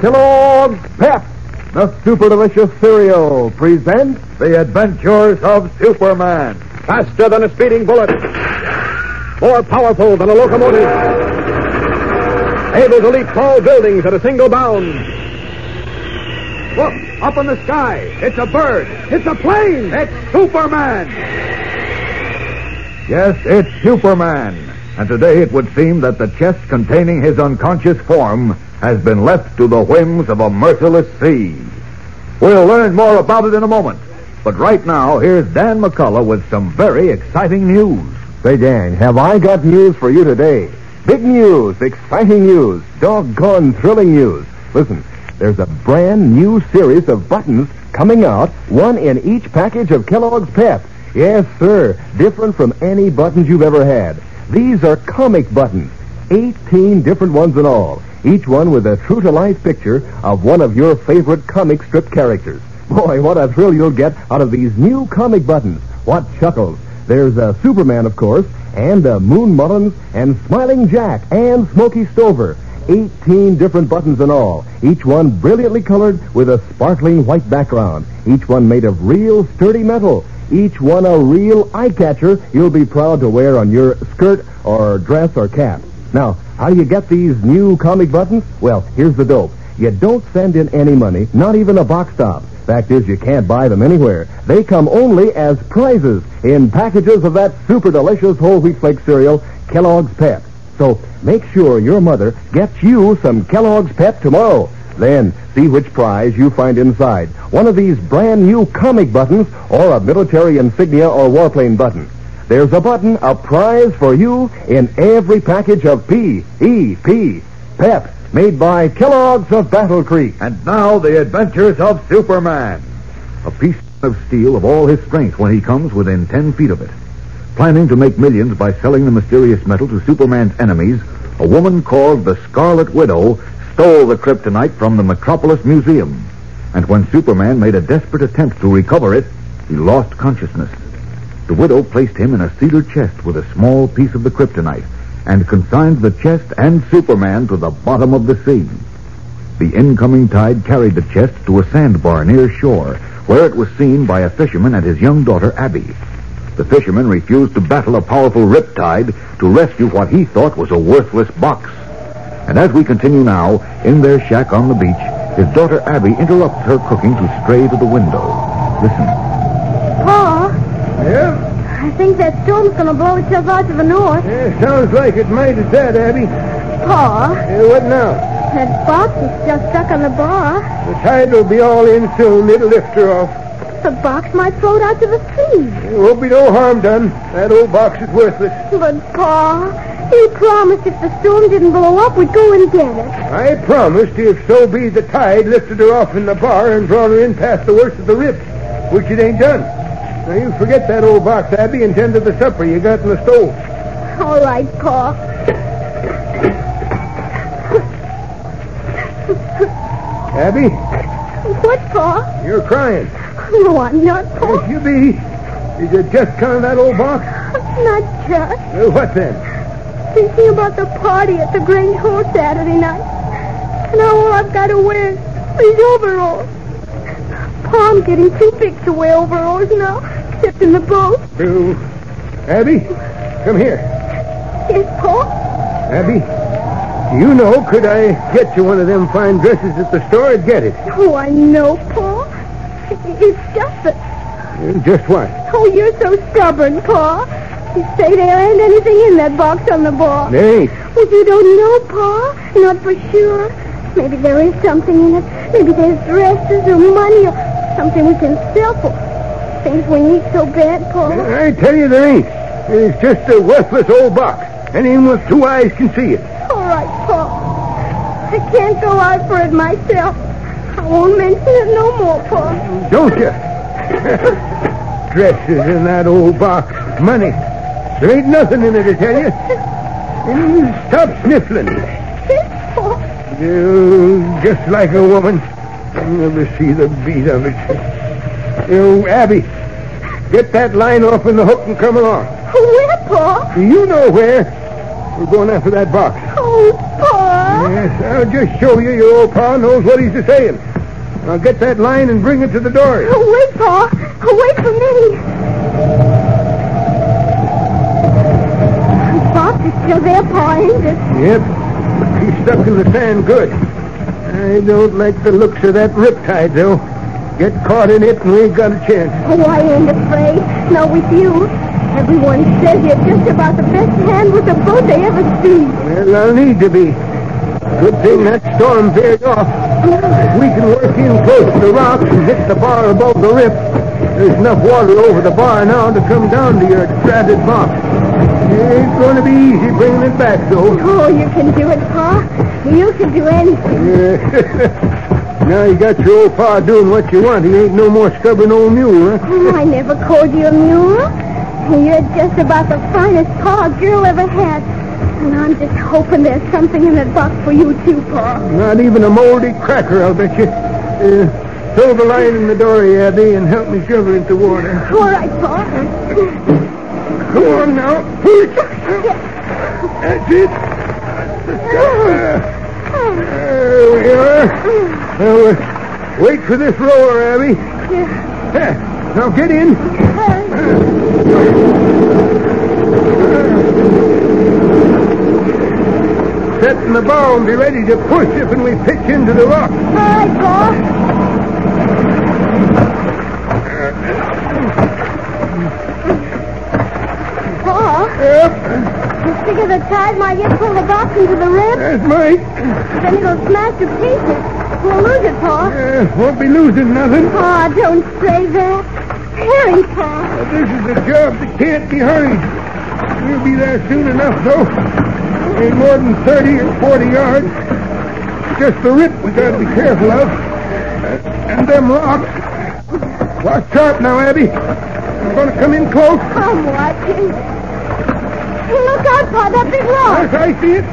Kellogg's Pep, the super delicious cereal, presents the adventures of Superman. Faster than a speeding bullet, more powerful than a locomotive, able to leap tall buildings at a single bound. Look, up in the sky, it's a bird, it's a plane, it's Superman. Yes, it's Superman. And today it would seem that the chest containing his unconscious form has been left to the whims of a merciless sea. We'll learn more about it in a moment. But right now, here's Dan McCullough with some very exciting news. Say, Dan, have I got news for you today? Big news, exciting news, doggone thrilling news. Listen, there's a brand new series of buttons coming out, one in each package of Kellogg's Pep. Yes, sir, different from any buttons you've ever had. These are comic buttons, 18 different ones in all, each one with a true-to-life picture of one of your favorite comic strip characters. Boy, what a thrill you'll get out of these new comic buttons. What chuckles. There's uh, Superman, of course, and uh, Moon Mullins, and Smiling Jack, and Smokey Stover. 18 different buttons in all, each one brilliantly colored with a sparkling white background, each one made of real sturdy metal, each one a real eye catcher you'll be proud to wear on your skirt or dress or cap. Now, how do you get these new comic buttons? Well, here's the dope. You don't send in any money, not even a box top. Fact is, you can't buy them anywhere. They come only as prizes in packages of that super delicious whole wheat flake cereal, Kellogg's Pep. So make sure your mother gets you some Kellogg's Pep tomorrow. Then see which prize you find inside. One of these brand new comic buttons or a military insignia or warplane button. There's a button, a prize for you in every package of P.E.P. Pep, made by Kellogg's of Battle Creek. And now, the adventures of Superman. A piece of steel of all his strength when he comes within 10 feet of it. Planning to make millions by selling the mysterious metal to Superman's enemies, a woman called the Scarlet Widow stole the kryptonite from the Metropolis Museum. And when Superman made a desperate attempt to recover it, he lost consciousness. The widow placed him in a cedar chest with a small piece of the kryptonite and consigned the chest and Superman to the bottom of the sea. The incoming tide carried the chest to a sandbar near shore, where it was seen by a fisherman and his young daughter, Abby. The fisherman refused to battle a powerful riptide to rescue what he thought was a worthless box. And as we continue now, in their shack on the beach, his daughter Abby interrupts her cooking to stray to the window. Listen. Pa, Yeah? I think that storm's gonna blow itself out to the north. yeah? Sounds like it might as that, Abby. Pa, Yeah, what now? that box is still stuck on the bar. The tide will be all in soon. It'll lift her off. The box might float out to the sea. There won't be no harm done. That old box is worthless. But, Pa, you promised if the storm didn't blow up, we'd go and get it. I promised if so be the tide lifted her off in the bar and brought her in past the worst of the rips, which it ain't done. Now you forget that old box, Abby, and tend to the supper you got in the stove. All right, Pa. Abby, What, Pa? you're crying. No, I'm not, Yes, you be. Is it just kind of that old box? Not just. Well, what then? Thinking about the party at the Grange Hall Saturday night. And now all I've got to wear is these overalls. Pa, I'm getting too big to wear overalls now, except in the boat. You, Abby, come here. Yes, Pa? Abby, do you know, could I get you one of them fine dresses at the store? I'd get it. Oh, I know, Pa. It's just that... Uh, Just what? Oh, you're so stubborn, Pa. You say there ain't anything in that box on the bar. There ain't. But you don't know, Pa. Not for sure. Maybe there is something in it. Maybe there's dresses or money or something we can sell for things we need so bad, Pa. I tell you there ain't. It's just a worthless old box. Anyone with two eyes can see it. All right, Pa. I can't go out for it myself. I won't mention it no more, Pa. Don't you? Dresses in that old box. Money. There ain't nothing in it, I tell you. And you stop sniffling. Pa. You just like a woman. I'll never see the beat of it. You, Abby, get that line off in the hook and come along. Oh, where, Pa? You know where. We're going after that box. Oh, Pa. Yes, I'll just show you your old pa knows what he's a-saying. Now get that line and bring it to the door. Oh, wait, Pa. Oh, wait for me. The box is still there, Pa, ain't it? Yep. He's stuck in the sand good. I don't like the looks of that riptide, though. Get caught in it and we ain't got a chance. Oh, I ain't afraid. Not with you. Everyone says you're just about the best hand with a boat they ever see. Well, I'll need to be. Good thing that storm veered off. If we can work in close to the rocks and hit the bar above the rip, there's enough water over the bar now to come down to your stranded box. It ain't going to be easy bringing it back, though. Oh, you can do it, Pa. You can do anything. Now you got your old pa doing what you want. He ain't no more stubborn old mule, huh? Oh, I never called you a mule. You're just about the finest Pa a girl ever had. And I'm just hoping there's something in that box for you, too, Pa. Not even a moldy cracker, I'll bet you. Uh, throw the line in the dory, Abby, and help me shove her into water. All right, Pa. Come on now. That's it. There we are. Now, uh, wait for this roller, Abby. Yeah. Now get in. Set in the bow and be ready to push if and we pitch into the rock. All right, Pa. Pa, Yep, you figure the tide might get pull the box into the rib? that's right. Then it'll smash to pieces. We'll lose it, Pa. Uh, won't be losing nothing. Pa, don't say that. Hurry, Pa. This is a job that can't be hurried. We'll be there soon enough, though. Ain't more than 30 or 40 yards. Just the rip we gotta be careful of. And them rocks. Watch sharp now, Abby. I'm gonna come in close. I'm watching. Look out, Pa, that big rock. Yes, I see it.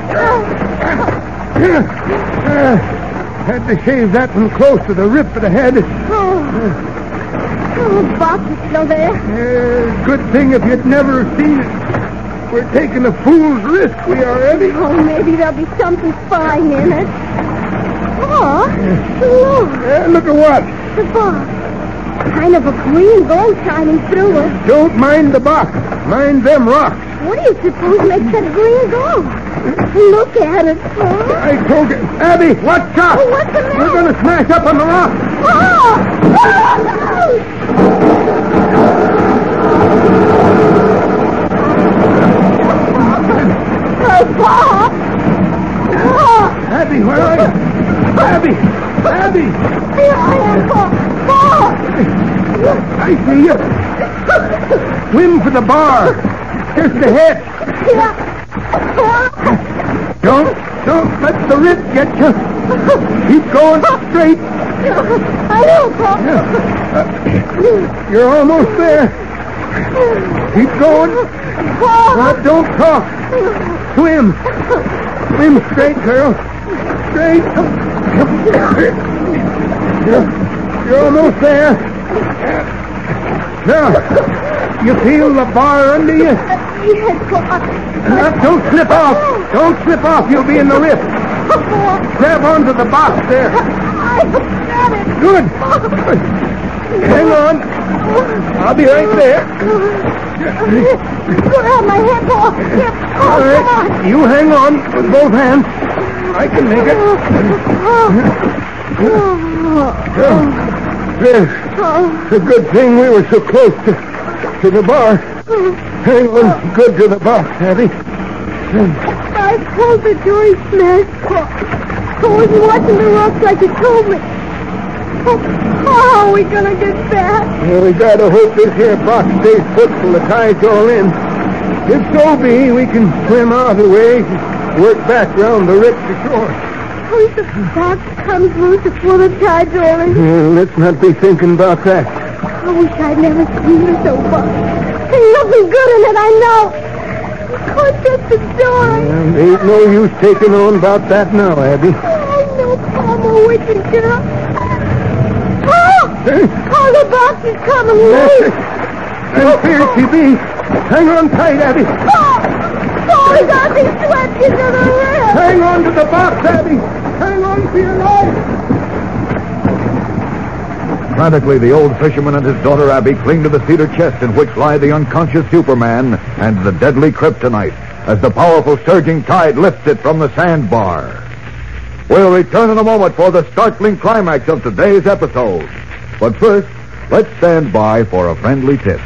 Uh, had to shave that one close to the rip of the head. Oh, oh the box is still there. Uh, good thing if you'd never seen it. We're taking a fool's risk, we are, Abby. Oh, maybe there'll be something fine in it. Oh, look, Uh, look at what? the box. Kind of a green gold shining through it. Don't mind the box. Mind them rocks. What do you suppose makes that green gold? Look at it, Pa. I told you. Abby, watch out. Oh, what's the matter? We're going to smash up on the rock. Oh! Oh, no! Oh, Pa! Oh, Abby, where are you? Abby! Abby! here I am, Pa! Pa! I see you. Swim for the bar. Just ahead. Don't, don't let the rip get you. Keep going straight. I know, Pa! You're almost there. Keep going. Now, don't talk. Swim. Swim straight, girl. Straight. You're, you're almost there. Now, you feel the bar under you? Yes, Pa! Now, don't slip off. Don't slip off. You'll be in the. Pa! Grab onto the box there. I got it! Good. Hang on. I'll be right there. Grab my head, Pa! Here, All come on! You hang on with both hands. I can make it. It's a good thing we were so close to, to the bar. Hang on good to the box, Abby. I called the door smashed, Pa. I was watching the rocks like you told me. Oh, how are we gonna get back? Well, we gotta hope this here box stays put till the tide's all in. If so be, we can swim out of the way and work back round the rip to shore. Suppose the box comes loose before the tide's rolling. Uh, let's not be thinking about that. I wish I'd never seen this old box. There's nothing good in it, I know. Oh, just a story. Well, ain't no use taking on about that now, Abby. Oh, I know, Palmer, wicked girl. Oh! Oh, the box is coming loose. And here she be. Hang on tight, Abby. Oh! Oh, we got me swept into the river. Hang on to the box, Abby. Hang on for your life. Frantically, the old fisherman and his daughter Abby cling to the cedar chest in which lie the unconscious Superman and the deadly kryptonite as the powerful surging tide lifts it from the sandbar. We'll return in a moment for the startling climax of today's episode. But first, let's stand by for a friendly tip.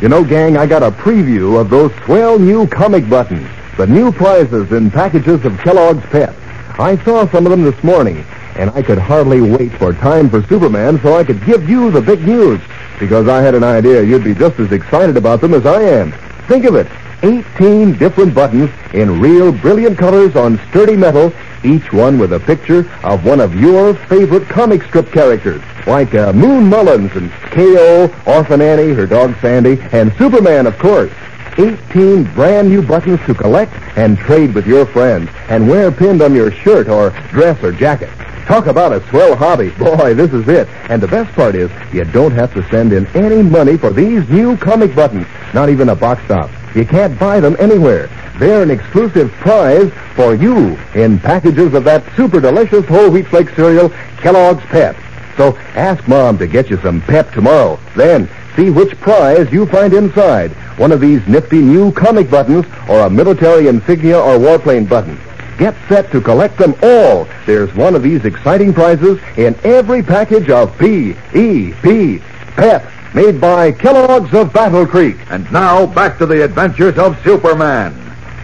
You know, gang, I got a preview of those swell new comic buttons. The new prizes in packages of Kellogg's Pep. I saw some of them this morning, and I could hardly wait for time for Superman so I could give you the big news. Because I had an idea you'd be just as excited about them as I am. Think of it. 18 different buttons in real brilliant colors on sturdy metal, each one with a picture of one of your favorite comic strip characters, like uh, Moon Mullins and Kayo, Orphan Annie, her dog Sandy, and Superman, of course. 18 brand new buttons to collect and trade with your friends and wear pinned on your shirt or dress or jacket. Talk about a swell hobby. Boy, this is it. And the best part is, you don't have to send in any money for these new comic buttons, not even a box top. You can't buy them anywhere. They're an exclusive prize for you in packages of that super delicious whole wheat flake cereal, Kellogg's Pep. So ask Mom to get you some Pep tomorrow. Then see which prize you find inside. One of these nifty new comic buttons or a military insignia or warplane button. Get set to collect them all. There's one of these exciting prizes in every package of P.E.P. Pep, made by Kellogg's of Battle Creek. And now, back to the adventures of Superman.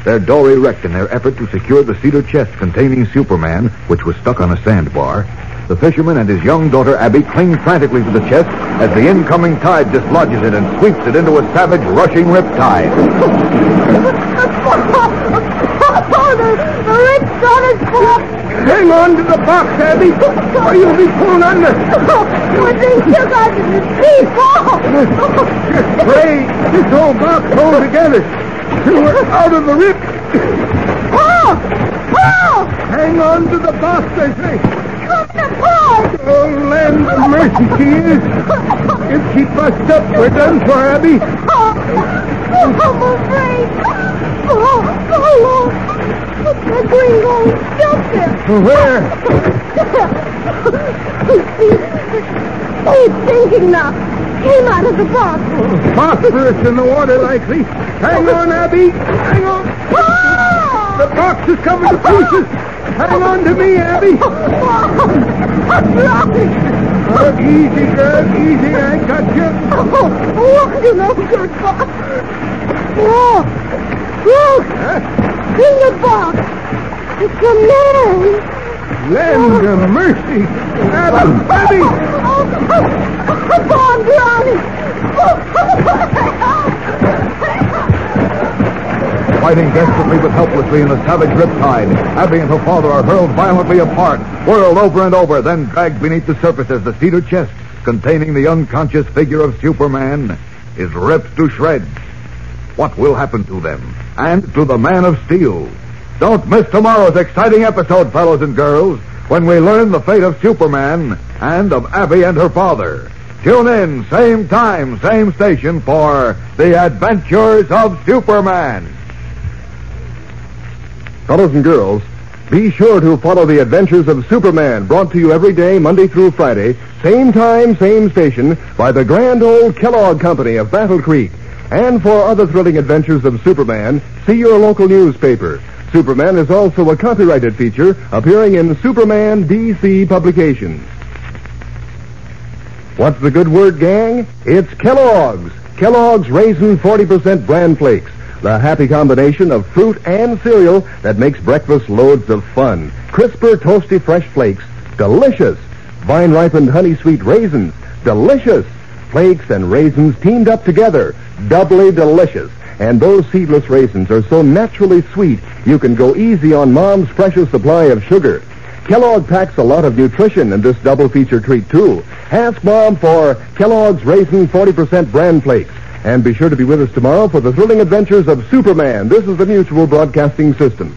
Their dory wrecked in their effort to secure the cedar chest containing Superman, which was stuck on a sandbar. The fisherman and his young daughter Abby cling frantically to the chest as the incoming tide dislodges it and sweeps it into a savage, rushing riptide. Oh, the, the rich son is full. Hang on to the box, Abby, or you'll be thrown under. When they took the people. Just pray this whole box hold together. We're out of the rip. Oh! Oh! Hang on to the box, I say. Come to Paul! Oh, land of mercy, is. If she busts up, we're done for, Abby. Oh, oh I'm afraid. Oh, oh, the jumped him. Where? Oh, He's thinking now. Came out of the box. Oh, phosphorus in the water, likely. Hang on, Abby. Hang on. Oh! The box is coming to pieces. Hang on to me, Abby. Oh, easy, girl. Easy. I got you. Oh, oh, you know, good box. Oh, look. In the box. It's a man. Land of mercy. Abby, Abby. Oh, oh, oh, I'm drowning. Oh, Fighting desperately but helplessly in the savage riptide, Abby and her father are hurled violently apart, whirled over and over, then dragged beneath the surface as the cedar chest containing the unconscious figure of Superman is ripped to shreds. What will happen to them? And to the Man of Steel? Don't miss tomorrow's exciting episode, fellows and girls, when we learn the fate of Superman and of Abby and her father. Tune in, same time, same station for The Adventures of Superman. Fellows and girls, be sure to follow the adventures of Superman, brought to you every day, Monday through Friday, same time, same station, by the grand old Kellogg Company of Battle Creek. And for other thrilling adventures of Superman, see your local newspaper. Superman is also a copyrighted feature appearing in Superman DC publications. What's the good word, gang? It's Kellogg's. Kellogg's Raisin 40% Bran Flakes. The happy combination of fruit and cereal that makes breakfast loads of fun. Crisper, toasty, fresh flakes. Delicious. Vine ripened honey sweet raisins. Delicious. Flakes and raisins teamed up together. Doubly delicious. And those seedless raisins are so naturally sweet, you can go easy on Mom's precious supply of sugar. Kellogg packs a lot of nutrition in this double feature treat, too. Ask Mom for Kellogg's Raisin 40% bran flakes. And be sure to be with us tomorrow for the thrilling adventures of Superman. This is the Mutual Broadcasting System.